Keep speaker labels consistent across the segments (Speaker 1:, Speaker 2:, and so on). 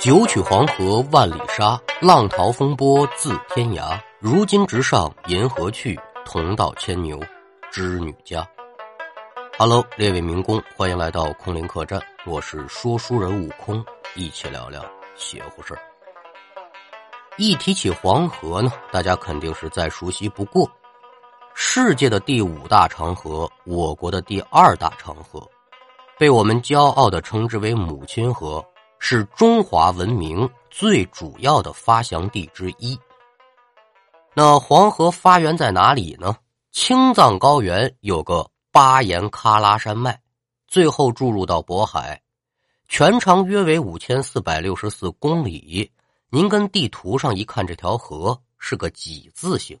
Speaker 1: 九曲黄河万里沙，浪淘风波自天涯。如今直上银河去，同到牵牛织女家。Hello，列位民工，欢迎来到空灵客栈，我是说书人悟空，一起聊聊邪乎事儿。一提起黄河呢，大家肯定是再熟悉不过，世界的第五大长河，我国的第二大长河，被我们骄傲的称之为母亲河。是中华文明最主要的发祥地之一。那黄河发源在哪里呢？青藏高原有个巴颜喀拉山脉，最后注入到渤海，全长约为五千四百六十四公里。您跟地图上一看，这条河是个几字形。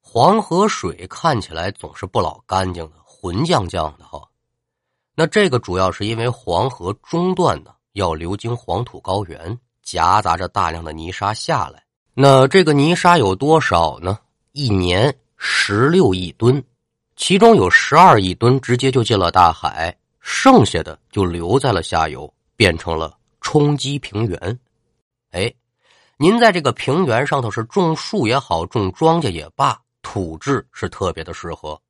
Speaker 1: 黄河水看起来总是不老干净的，浑浆浆的哈。那这个主要是因为黄河中段呢。要流经黄土高原，夹杂着大量的泥沙下来。那这个泥沙有多少呢？一年十六亿吨，其中有十二亿吨直接就进了大海，剩下的就留在了下游，变成了冲积平原。哎，您在这个平原上头是种树也好，种庄稼也罢，土质是特别的适合。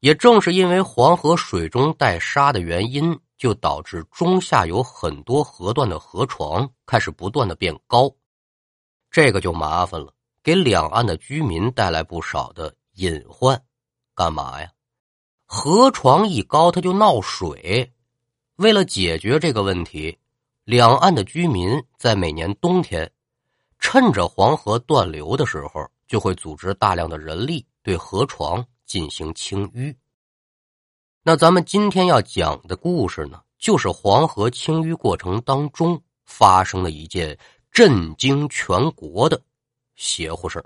Speaker 1: 也正是因为黄河水中带沙的原因。就导致中下游很多河段的河床开始不断的变高，这个就麻烦了，给两岸的居民带来不少的隐患。干嘛呀？河床一高，它就闹水。为了解决这个问题，两岸的居民在每年冬天，趁着黄河断流的时候，就会组织大量的人力对河床进行清淤。那咱们今天要讲的故事呢，就是黄河清淤过程当中发生的一件震惊全国的邪乎事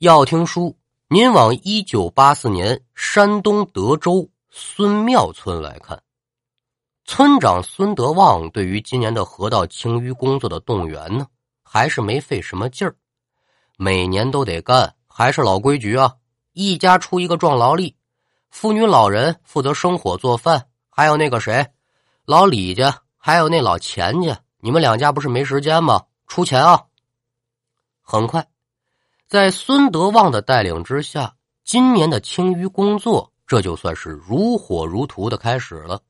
Speaker 1: 要听书，您往一九八四年山东德州孙庙村来看，村长孙德旺对于今年的河道清淤工作的动员呢，还是没费什么劲儿，每年都得干，还是老规矩啊，一家出一个壮劳力。妇女老人负责生火做饭，还有那个谁，老李家，还有那老钱家，你们两家不是没时间吗？出钱啊！很快，在孙德旺的带领之下，今年的清淤工作这就算是如火如荼的开始了。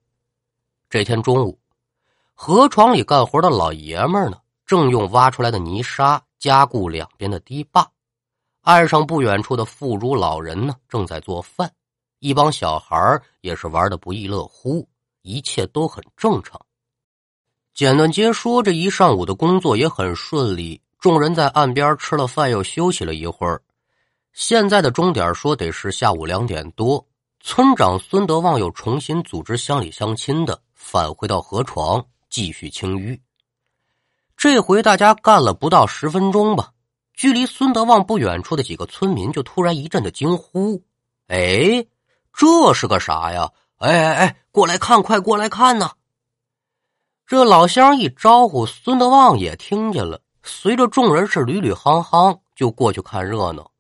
Speaker 1: 这天中午，河床里干活的老爷们呢，正用挖出来的泥沙加固两边的堤坝，岸上不远处的妇孺老人呢，正在做饭。一帮小孩也是玩的不亦乐乎，一切都很正常。简短接说，这一上午的工作也很顺利。众人在岸边吃了饭，又休息了一会儿。现在的钟点说得是下午两点多。村长孙德旺又重新组织乡里乡亲的返回到河床继续清淤。这回大家干了不到十分钟吧，距离孙德旺不远处的几个村民就突然一阵的惊呼：“哎！”这是个啥呀？哎哎哎，过来看，快过来看呐！这老乡一招呼，孙德旺也听见了，随着众人是屡屡夯夯就过去看热闹。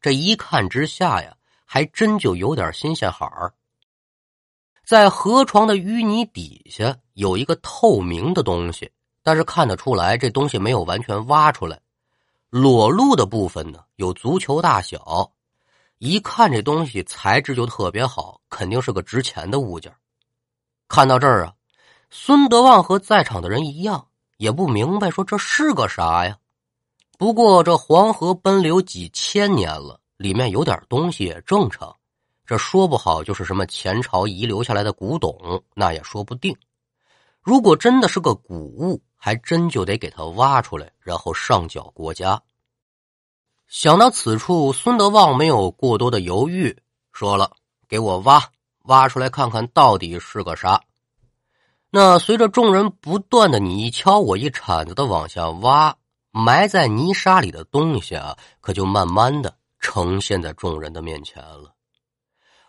Speaker 1: 这一看之下呀，还真就有点新鲜好儿。在河床的淤泥底下有一个透明的东西，但是看得出来，这东西没有完全挖出来，裸露的部分呢有足球大小。一看这东西材质就特别好，肯定是个值钱的物件。看到这儿啊，孙德旺和在场的人一样，也不明白说这是个啥呀。不过这黄河奔流几千年了，里面有点东西也正常。这说不好就是什么前朝遗留下来的古董，那也说不定。如果真的是个古物，还真就得给它挖出来，然后上缴国家。想到此处，孙德旺没有过多的犹豫，说了：“给我挖，挖出来看看到底是个啥。”那随着众人不断的你一敲我一铲子的往下挖，埋在泥沙里的东西啊，可就慢慢的呈现在众人的面前了。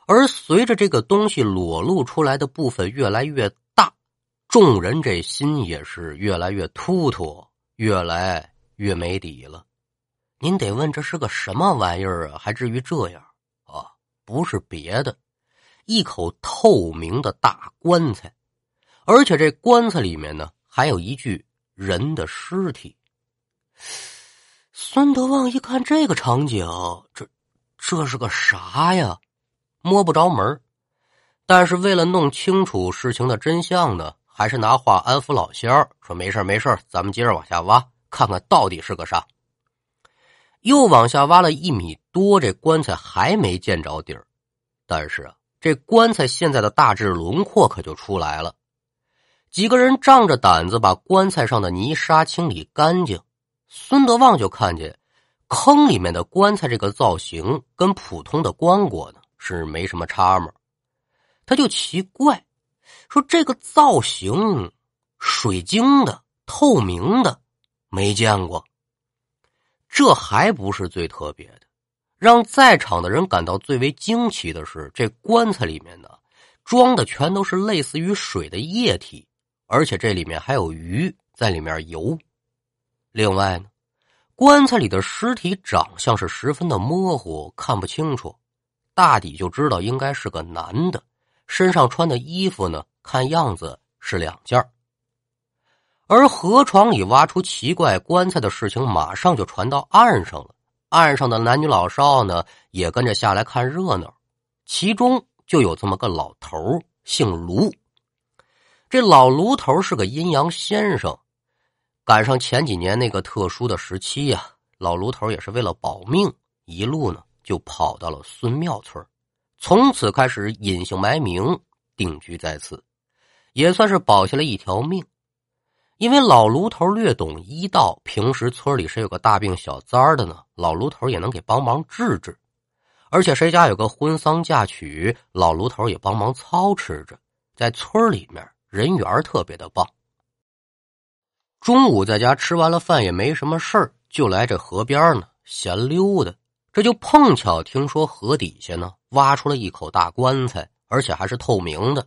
Speaker 1: 而随着这个东西裸露出来的部分越来越大，众人这心也是越来越突突，越来越没底了。您得问这是个什么玩意儿啊？还至于这样啊？不是别的，一口透明的大棺材，而且这棺材里面呢还有一具人的尸体。孙德旺一看这个场景，这这是个啥呀？摸不着门但是为了弄清楚事情的真相呢，还是拿话安抚老仙儿说：“没事没事咱们接着往下挖，看看到底是个啥。”又往下挖了一米多，这棺材还没见着底儿，但是啊，这棺材现在的大致轮廓可就出来了。几个人仗着胆子把棺材上的泥沙清理干净，孙德旺就看见坑里面的棺材这个造型跟普通的棺椁呢是没什么差嘛，他就奇怪，说这个造型水晶的、透明的，没见过。这还不是最特别的，让在场的人感到最为惊奇的是，这棺材里面呢，装的全都是类似于水的液体，而且这里面还有鱼在里面游。另外呢，棺材里的尸体长相是十分的模糊，看不清楚，大抵就知道应该是个男的，身上穿的衣服呢，看样子是两件而河床里挖出奇怪棺材的事情，马上就传到岸上了。岸上的男女老少呢，也跟着下来看热闹。其中就有这么个老头姓卢。这老卢头是个阴阳先生，赶上前几年那个特殊的时期呀，老卢头也是为了保命，一路呢就跑到了孙庙村，从此开始隐姓埋名，定居在此，也算是保下了一条命。因为老卢头略懂医道，平时村里谁有个大病小灾的呢，老卢头也能给帮忙治治。而且谁家有个婚丧嫁娶，老卢头也帮忙操持着，在村里面人缘特别的棒。中午在家吃完了饭也没什么事儿，就来这河边呢闲溜达。这就碰巧听说河底下呢挖出了一口大棺材，而且还是透明的。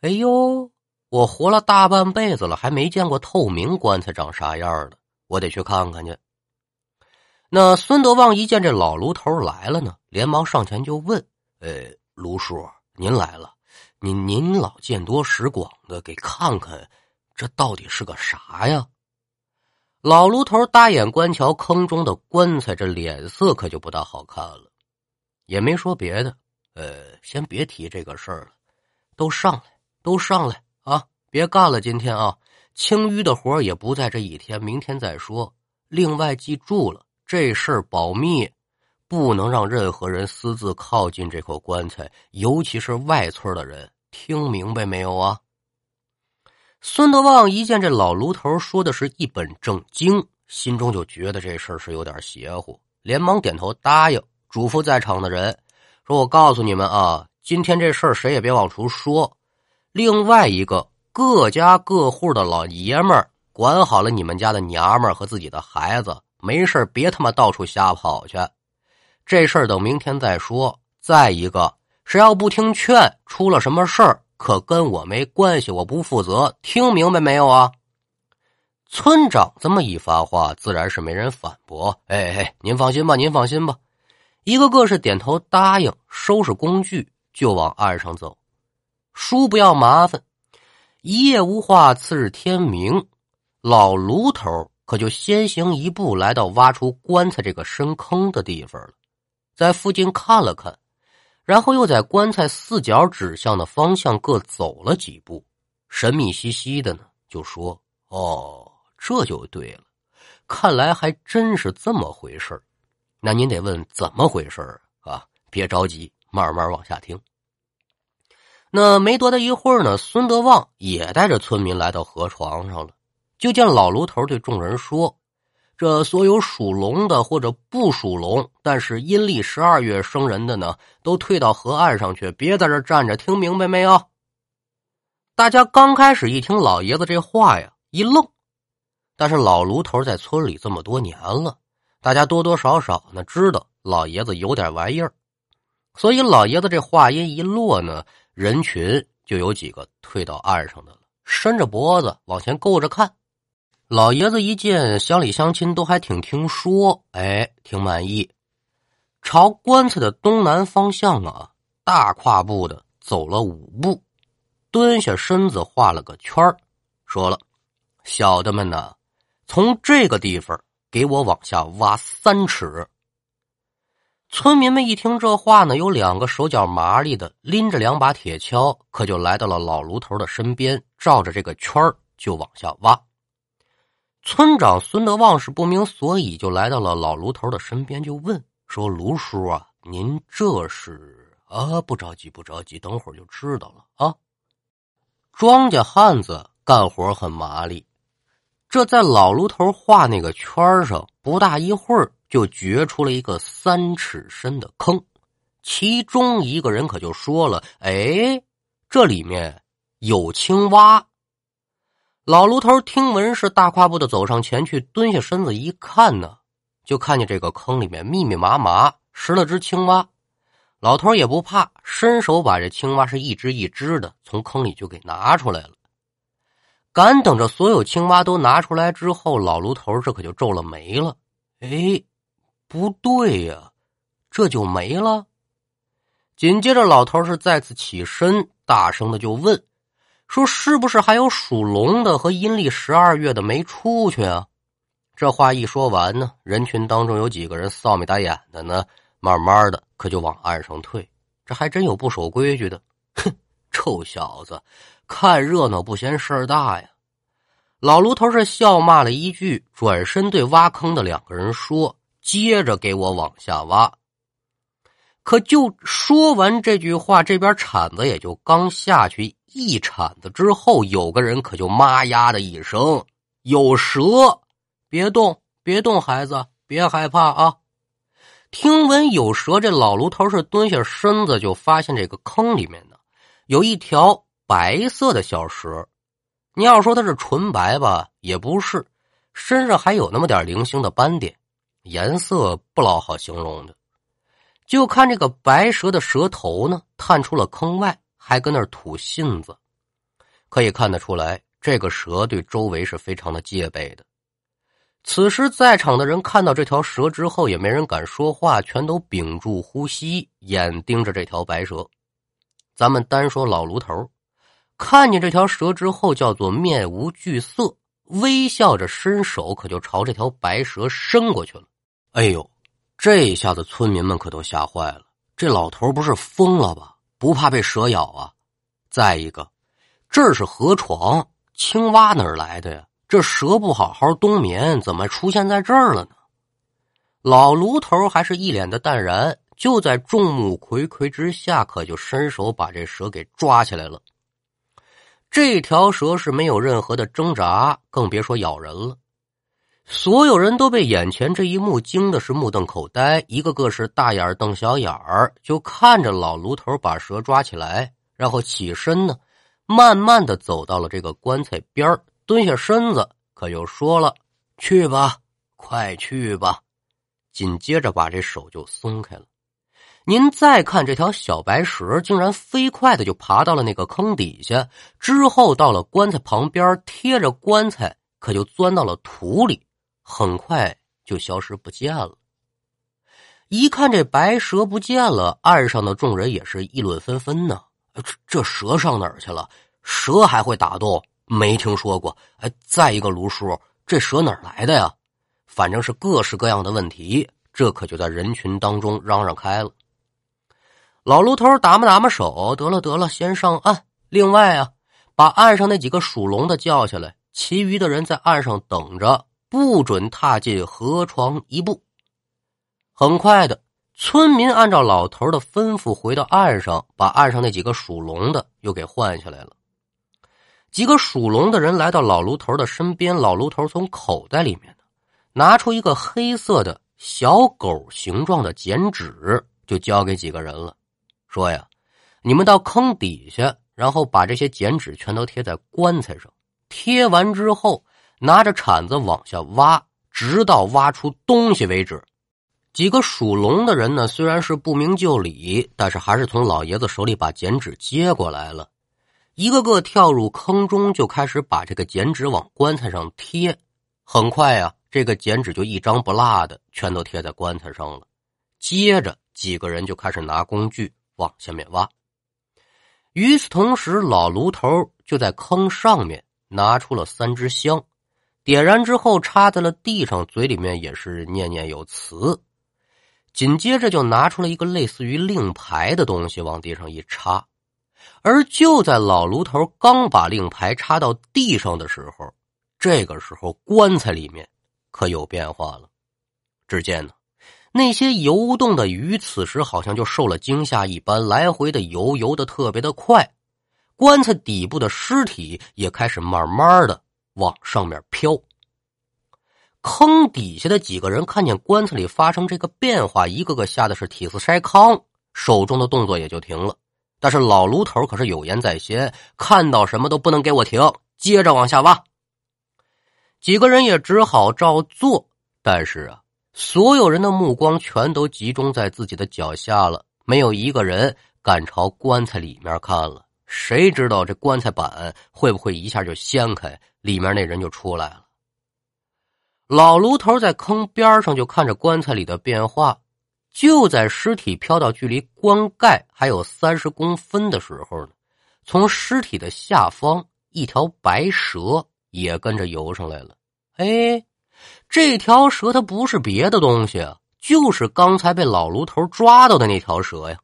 Speaker 1: 哎呦！我活了大半辈子了，还没见过透明棺材长啥样的，我得去看看去。那孙德旺一见这老卢头来了呢，连忙上前就问：“呃，卢叔，您来了，您您老见多识广的，给看看，这到底是个啥呀？”老卢头大眼观瞧坑中的棺材，这脸色可就不大好看了，也没说别的，呃，先别提这个事儿了，都上来，都上来。啊，别干了！今天啊，清淤的活也不在这一天，明天再说。另外，记住了，这事儿保密，不能让任何人私自靠近这口棺材，尤其是外村的人。听明白没有啊？孙德旺一见这老卢头说的是一本正经，心中就觉得这事儿是有点邪乎，连忙点头答应，嘱咐在场的人说：“我告诉你们啊，今天这事儿谁也别往出说。”另外一个，各家各户的老爷们儿管好了你们家的娘们儿和自己的孩子，没事别他妈到处瞎跑去。这事儿等明天再说。再一个，谁要不听劝，出了什么事儿，可跟我没关系，我不负责。听明白没有啊？村长这么一发话，自然是没人反驳。哎哎，您放心吧，您放心吧。一个个是点头答应，收拾工具就往岸上走。叔不要麻烦，一夜无话。次日天明，老卢头可就先行一步来到挖出棺材这个深坑的地方了，在附近看了看，然后又在棺材四角指向的方向各走了几步，神秘兮兮的呢，就说：“哦，这就对了，看来还真是这么回事那您得问怎么回事啊？别着急，慢慢往下听。那没多大一会儿呢，孙德旺也带着村民来到河床上了。就见老卢头对众人说：“这所有属龙的或者不属龙，但是阴历十二月生人的呢，都退到河岸上去，别在这站着。听明白没有？”大家刚开始一听老爷子这话呀，一愣。但是老卢头在村里这么多年了，大家多多少少呢知道老爷子有点玩意儿，所以老爷子这话音一落呢。人群就有几个退到岸上的了，伸着脖子往前够着看。老爷子一见乡里乡亲都还挺听说，哎，挺满意，朝棺材的东南方向啊，大跨步的走了五步，蹲下身子画了个圈说了：“小的们呐，从这个地方给我往下挖三尺。”村民们一听这话呢，有两个手脚麻利的拎着两把铁锹，可就来到了老卢头的身边，照着这个圈就往下挖。村长孙德旺是不明所以，就来到了老卢头的身边，就问说：“卢叔啊，您这是啊？不着急，不着急，等会儿就知道了啊。”庄稼汉子干活很麻利，这在老卢头画那个圈上，不大一会儿。就掘出了一个三尺深的坑，其中一个人可就说了：“哎，这里面有青蛙。”老卢头听闻是大跨步的走上前去，蹲下身子一看呢，就看见这个坑里面密密麻麻拾了只青蛙。老头也不怕，伸手把这青蛙是一只一只的从坑里就给拿出来了。赶等着所有青蛙都拿出来之后，老卢头这可就皱了眉了：“哎。”不对呀，这就没了。紧接着，老头是再次起身，大声的就问：“说是不是还有属龙的和阴历十二月的没出去啊？”这话一说完呢，人群当中有几个人臊眉打眼的呢，慢慢的可就往岸上退。这还真有不守规矩的，哼，臭小子，看热闹不嫌事儿大呀！老卢头是笑骂了一句，转身对挖坑的两个人说。接着给我往下挖，可就说完这句话，这边铲子也就刚下去一铲子之后，有个人可就妈呀的一声，有蛇！别动，别动，孩子，别害怕啊！听闻有蛇，这老卢头是蹲下身子，就发现这个坑里面呢有一条白色的小蛇。你要说它是纯白吧，也不是，身上还有那么点零星的斑点。颜色不老好形容的，就看这个白蛇的蛇头呢，探出了坑外，还跟那儿吐信子，可以看得出来，这个蛇对周围是非常的戒备的。此时在场的人看到这条蛇之后，也没人敢说话，全都屏住呼吸，眼盯着这条白蛇。咱们单说老卢头，看见这条蛇之后，叫做面无惧色，微笑着伸手，可就朝这条白蛇伸过去了。哎呦，这一下子村民们可都吓坏了。这老头不是疯了吧？不怕被蛇咬啊？再一个，这是河床，青蛙哪儿来的呀？这蛇不好好冬眠，怎么出现在这儿了呢？老卢头还是一脸的淡然，就在众目睽睽之下，可就伸手把这蛇给抓起来了。这条蛇是没有任何的挣扎，更别说咬人了。所有人都被眼前这一幕惊的是目瞪口呆，一个个是大眼瞪小眼儿，就看着老卢头把蛇抓起来，然后起身呢，慢慢的走到了这个棺材边蹲下身子，可又说了：“去吧，快去吧。”紧接着把这手就松开了。您再看这条小白蛇，竟然飞快的就爬到了那个坑底下，之后到了棺材旁边，贴着棺材，可就钻到了土里。很快就消失不见了。一看这白蛇不见了，岸上的众人也是议论纷纷呢。这这蛇上哪儿去了？蛇还会打洞？没听说过。哎，再一个，卢叔，这蛇哪儿来的呀？反正是各式各样的问题，这可就在人群当中嚷嚷开了。老卢头打磨打磨手，得了得了，先上岸。另外啊，把岸上那几个属龙的叫下来，其余的人在岸上等着。不准踏进河床一步。很快的，村民按照老头的吩咐回到岸上，把岸上那几个属龙的又给换下来了。几个属龙的人来到老卢头的身边，老卢头从口袋里面拿出一个黑色的小狗形状的剪纸，就交给几个人了，说呀：“你们到坑底下，然后把这些剪纸全都贴在棺材上。贴完之后。”拿着铲子往下挖，直到挖出东西为止。几个属龙的人呢，虽然是不明就里，但是还是从老爷子手里把剪纸接过来了，一个个跳入坑中，就开始把这个剪纸往棺材上贴。很快呀，这个剪纸就一张不落的全都贴在棺材上了。接着，几个人就开始拿工具往下面挖。与此同时，老卢头就在坑上面拿出了三支香，点燃之后插在了地上，嘴里面也是念念有词。紧接着就拿出了一个类似于令牌的东西，往地上一插。而就在老卢头刚把令牌插到地上的时候，这个时候棺材里面可有变化了。只见呢，那些游动的鱼此时好像就受了惊吓一般，来回的游，游的特别的快。棺材底部的尸体也开始慢慢的往上面飘。坑底下的几个人看见棺材里发生这个变化，一个个吓得是体似筛糠，手中的动作也就停了。但是老卢头可是有言在先，看到什么都不能给我停，接着往下挖。几个人也只好照做，但是啊，所有人的目光全都集中在自己的脚下了，没有一个人敢朝棺材里面看了。谁知道这棺材板会不会一下就掀开，里面那人就出来了？老卢头在坑边上就看着棺材里的变化，就在尸体飘到距离棺盖还有三十公分的时候呢，从尸体的下方一条白蛇也跟着游上来了。哎，这条蛇它不是别的东西啊，就是刚才被老卢头抓到的那条蛇呀。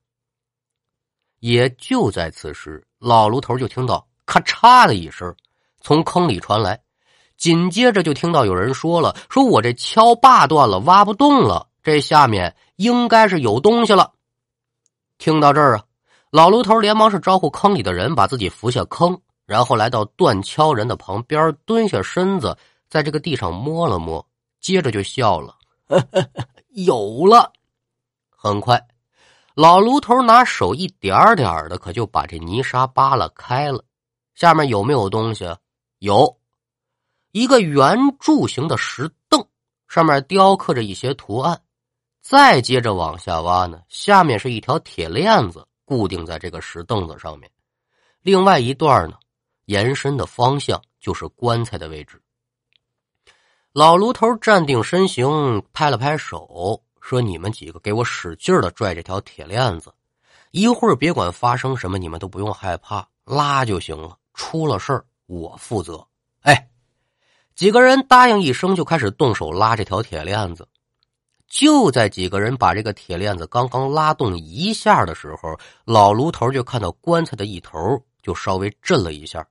Speaker 1: 也就在此时，老卢头就听到咔嚓的一声从坑里传来。紧接着就听到有人说了：“说我这锹把断了，挖不动了，这下面应该是有东西了。”听到这儿啊，老卢头连忙是招呼坑里的人把自己扶下坑，然后来到断锹人的旁边，蹲下身子，在这个地上摸了摸，接着就笑了：“有了！”很快，老卢头拿手一点点的，可就把这泥沙扒拉开了。下面有没有东西？有。一个圆柱形的石凳，上面雕刻着一些图案。再接着往下挖呢，下面是一条铁链子固定在这个石凳子上面。另外一段呢，延伸的方向就是棺材的位置。老卢头站定身形，拍了拍手，说：“你们几个给我使劲的拽这条铁链子，一会儿别管发生什么，你们都不用害怕，拉就行了。出了事儿我负责。”哎。几个人答应一声，就开始动手拉这条铁链子。就在几个人把这个铁链子刚刚拉动一下的时候，老卢头就看到棺材的一头就稍微震了一下，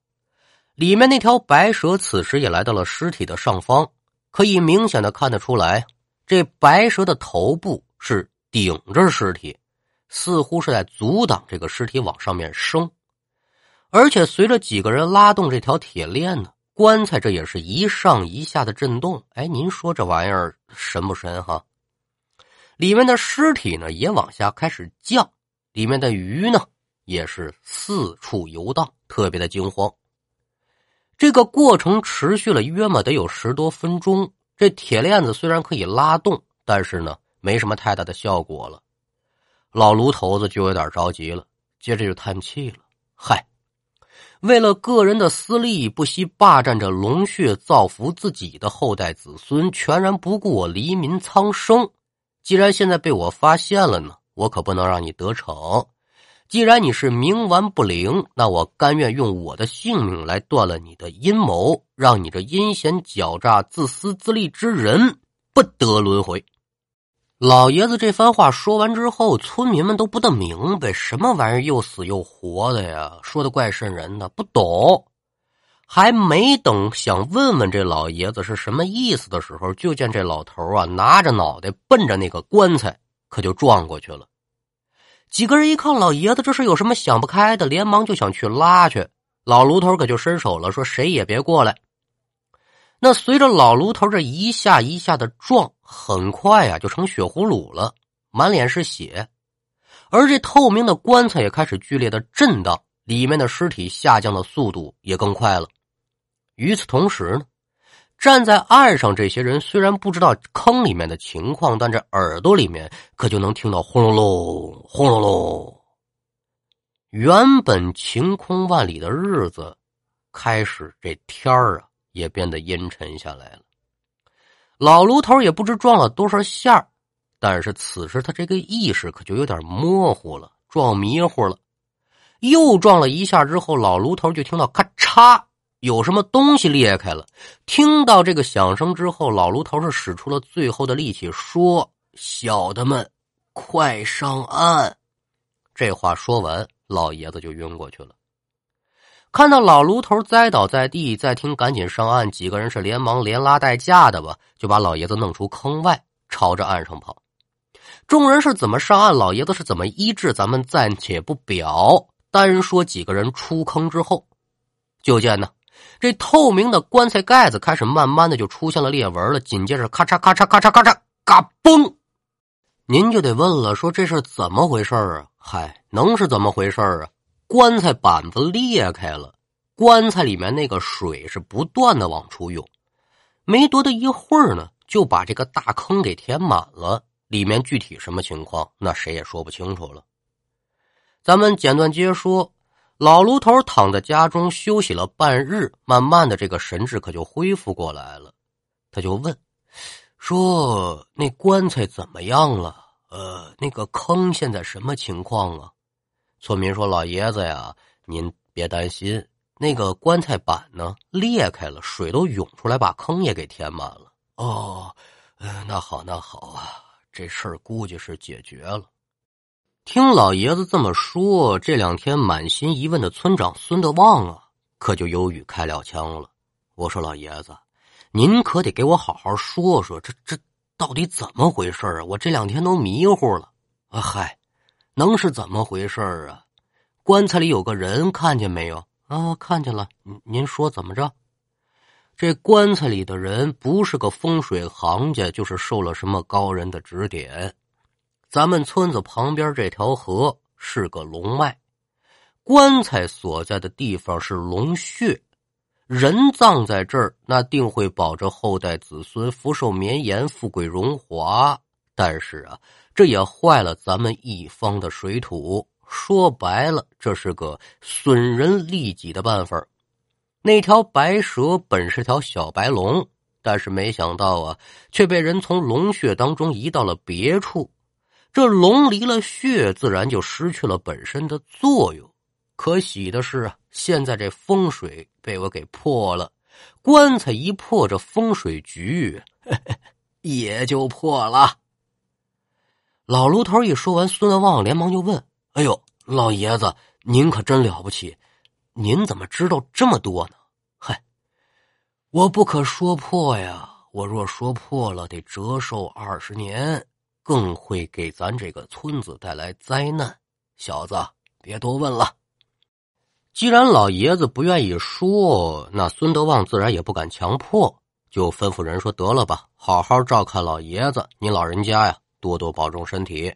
Speaker 1: 里面那条白蛇此时也来到了尸体的上方，可以明显的看得出来，这白蛇的头部是顶着尸体，似乎是在阻挡这个尸体往上面升，而且随着几个人拉动这条铁链呢。棺材这也是一上一下的震动，哎，您说这玩意儿神不神哈？里面的尸体呢也往下开始降，里面的鱼呢也是四处游荡，特别的惊慌。这个过程持续了约么得有十多分钟。这铁链子虽然可以拉动，但是呢没什么太大的效果了。老卢头子就有点着急了，接着就叹气了，嗨。为了个人的私利，不惜霸占着龙血，造福自己的后代子孙，全然不顾我黎民苍生。既然现在被我发现了呢，我可不能让你得逞。既然你是冥顽不灵，那我甘愿用我的性命来断了你的阴谋，让你这阴险狡诈、自私自利之人不得轮回。老爷子这番话说完之后，村民们都不大明白什么玩意儿又死又活的呀，说的怪瘆人的，不懂。还没等想问问这老爷子是什么意思的时候，就见这老头啊拿着脑袋奔着那个棺材，可就撞过去了。几个人一看老爷子这是有什么想不开的，连忙就想去拉去。老卢头可就伸手了，说谁也别过来。那随着老卢头这一下一下的撞，很快呀就成血葫芦了，满脸是血，而这透明的棺材也开始剧烈的震荡，里面的尸体下降的速度也更快了。与此同时呢，站在岸上这些人虽然不知道坑里面的情况，但这耳朵里面可就能听到轰隆隆、轰隆隆。原本晴空万里的日子，开始这天儿啊。也变得阴沉下来了。老卢头也不知撞了多少下但是此时他这个意识可就有点模糊了，撞迷糊了。又撞了一下之后，老卢头就听到咔嚓，有什么东西裂开了。听到这个响声之后，老卢头是使出了最后的力气，说：“小的们，快上岸！”这话说完，老爷子就晕过去了。看到老卢头栽倒在地，再听赶紧上岸，几个人是连忙连拉带架的吧，就把老爷子弄出坑外，朝着岸上跑。众人是怎么上岸，老爷子是怎么医治，咱们暂且不表。单说几个人出坑之后，就见呢，这透明的棺材盖子开始慢慢的就出现了裂纹了。紧接着，咔嚓咔嚓咔嚓咔嚓，嘎嘣！您就得问了，说这是怎么回事啊？嗨，能是怎么回事啊？棺材板子裂开了，棺材里面那个水是不断的往出涌，没多大一会儿呢，就把这个大坑给填满了。里面具体什么情况，那谁也说不清楚了。咱们简短接说，老卢头躺在家中休息了半日，慢慢的这个神志可就恢复过来了。他就问说：“那棺材怎么样了？呃，那个坑现在什么情况啊？”村民说：“老爷子呀，您别担心，那个棺材板呢裂开了，水都涌出来，把坑也给填满了。”哦，那好，那好啊，这事儿估计是解决了。听老爷子这么说，这两天满心疑问的村长孙德旺啊，可就忧郁开了腔了。我说：“老爷子，您可得给我好好说说，这这到底怎么回事啊？我这两天都迷糊了。”啊，嗨，能是怎么回事啊？棺材里有个人，看见没有？啊，看见了。您说怎么着？这棺材里的人不是个风水行家，就是受了什么高人的指点。咱们村子旁边这条河是个龙脉，棺材所在的地方是龙穴，人葬在这儿，那定会保着后代子孙福寿绵延、富贵荣华。但是啊，这也坏了咱们一方的水土。说白了，这是个损人利己的办法。那条白蛇本是条小白龙，但是没想到啊，却被人从龙穴当中移到了别处。这龙离了穴，自然就失去了本身的作用。可喜的是，现在这风水被我给破了。棺材一破，这风水局 也就破了。老卢头一说完，孙德旺连忙就问：“哎呦，老爷子，您可真了不起！您怎么知道这么多呢？”“嗨，我不可说破呀！我若说破了，得折寿二十年。”更会给咱这个村子带来灾难，小子，别多问了。既然老爷子不愿意说，那孙德旺自然也不敢强迫，就吩咐人说：“得了吧，好好照看老爷子，你老人家呀，多多保重身体。”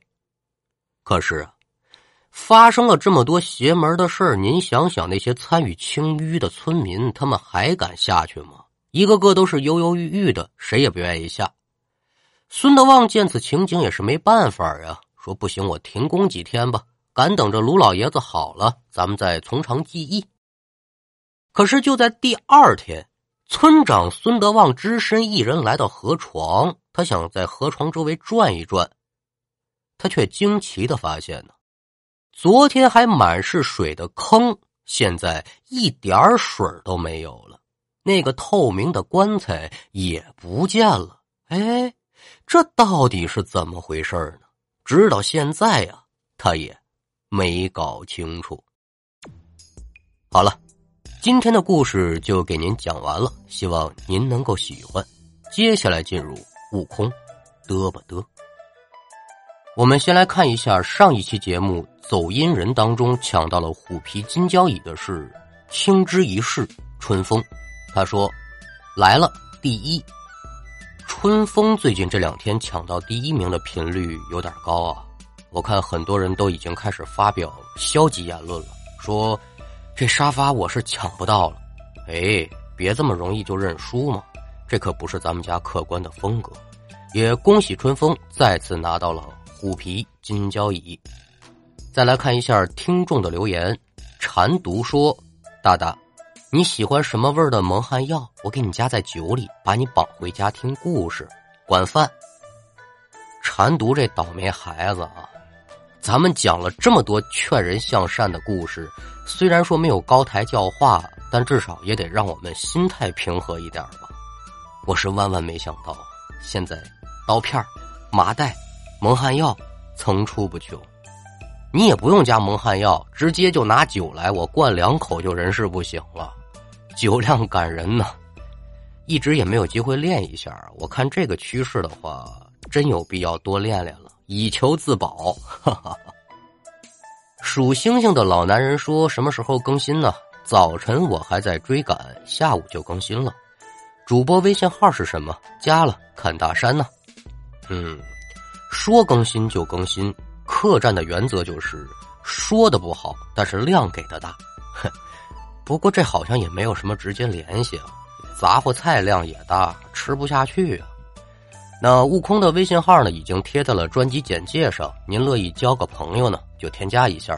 Speaker 1: 可是，发生了这么多邪门的事儿，您想想，那些参与清淤的村民，他们还敢下去吗？一个个都是犹犹豫豫的，谁也不愿意下。孙德旺见此情景也是没办法呀，说不行，我停工几天吧，赶等着卢老爷子好了，咱们再从长计议。可是就在第二天，村长孙德旺只身一人来到河床，他想在河床周围转一转，他却惊奇的发现呢，昨天还满是水的坑，现在一点水都没有了，那个透明的棺材也不见了，哎。这到底是怎么回事呢？直到现在呀，他也没搞清楚。好了，今天的故事就给您讲完了，希望您能够喜欢。接下来进入悟空，嘚吧嘚。我们先来看一下上一期节目走音人当中抢到了虎皮金交椅的是青之一世春风，他说来了第一。春风最近这两天抢到第一名的频率有点高啊！我看很多人都已经开始发表消极言论了，说这沙发我是抢不到了。哎，别这么容易就认输嘛，这可不是咱们家客观的风格。也恭喜春风再次拿到了虎皮金交椅。再来看一下听众的留言，馋毒说：“大大。”你喜欢什么味儿的蒙汗药？我给你加在酒里，把你绑回家听故事。管饭。馋毒这倒霉孩子啊，咱们讲了这么多劝人向善的故事，虽然说没有高台教化，但至少也得让我们心态平和一点吧。我是万万没想到，现在刀片、麻袋、蒙汗药层出不穷。你也不用加蒙汗药，直接就拿酒来，我灌两口就人事不省了。酒量感人呢，一直也没有机会练一下。我看这个趋势的话，真有必要多练练了，以求自保。哈哈。数星星的老男人说：“什么时候更新呢？早晨我还在追赶，下午就更新了。主播微信号是什么？加了，看大山呢。嗯，说更新就更新。”客栈的原则就是说的不好，但是量给的大。哼，不过这好像也没有什么直接联系啊。杂货菜量也大，吃不下去啊。那悟空的微信号呢，已经贴在了专辑简介上。您乐意交个朋友呢，就添加一下。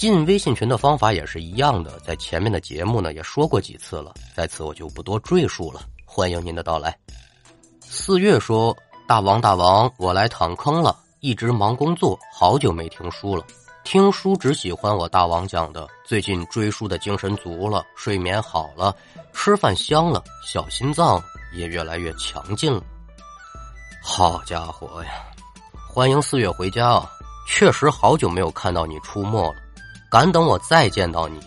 Speaker 1: 进微信群的方法也是一样的，在前面的节目呢也说过几次了，在此我就不多赘述了。欢迎您的到来。四月说：“大王大王，我来躺坑了。”一直忙工作，好久没听书了。听书只喜欢我大王讲的。最近追书的精神足了，睡眠好了，吃饭香了，小心脏也越来越强劲了。好家伙呀！欢迎四月回家啊！确实好久没有看到你出没了。敢等我再见到你，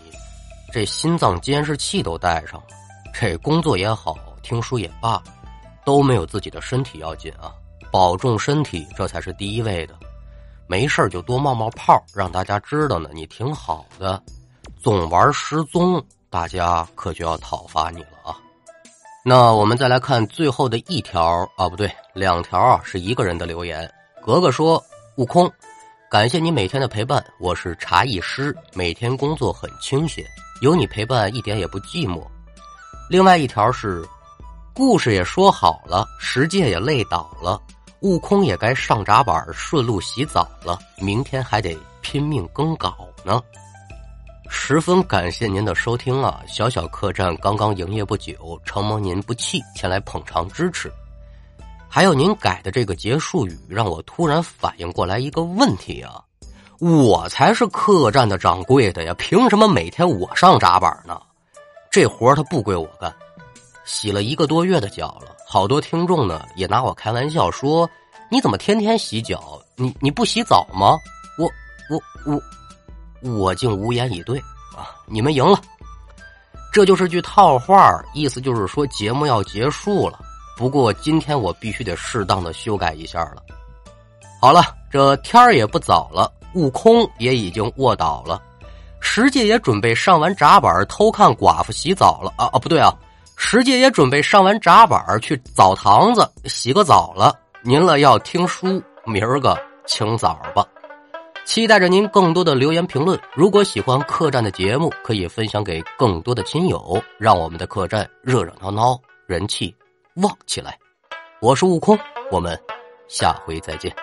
Speaker 1: 这心脏监视器都带上了。这工作也好，听书也罢，都没有自己的身体要紧啊。保重身体，这才是第一位的。没事就多冒冒泡，让大家知道呢，你挺好的。总玩失踪，大家可就要讨伐你了啊！那我们再来看最后的一条啊，不对，两条啊，是一个人的留言。格格说：“悟空，感谢你每天的陪伴，我是茶艺师，每天工作很清闲，有你陪伴一点也不寂寞。”另外一条是，故事也说好了，十戒也累倒了。悟空也该上闸板顺路洗澡了，明天还得拼命更稿呢。十分感谢您的收听啊！小小客栈刚刚营业不久，承蒙您不弃前来捧场支持。还有您改的这个结束语，让我突然反应过来一个问题啊！我才是客栈的掌柜的呀，凭什么每天我上闸板呢？这活他不归我干。洗了一个多月的脚了。好多听众呢也拿我开玩笑说：“你怎么天天洗脚？你你不洗澡吗？”我我我我竟无言以对啊！你们赢了，这就是句套话，意思就是说节目要结束了。不过今天我必须得适当的修改一下了。好了，这天儿也不早了，悟空也已经卧倒了，石界也准备上完闸板偷看寡妇洗澡了啊啊！不对啊。石界也准备上完闸板去澡堂子洗个澡了。您了要听书，明儿个清早吧。期待着您更多的留言评论。如果喜欢客栈的节目，可以分享给更多的亲友，让我们的客栈热热闹闹，人气旺起来。我是悟空，我们下回再见。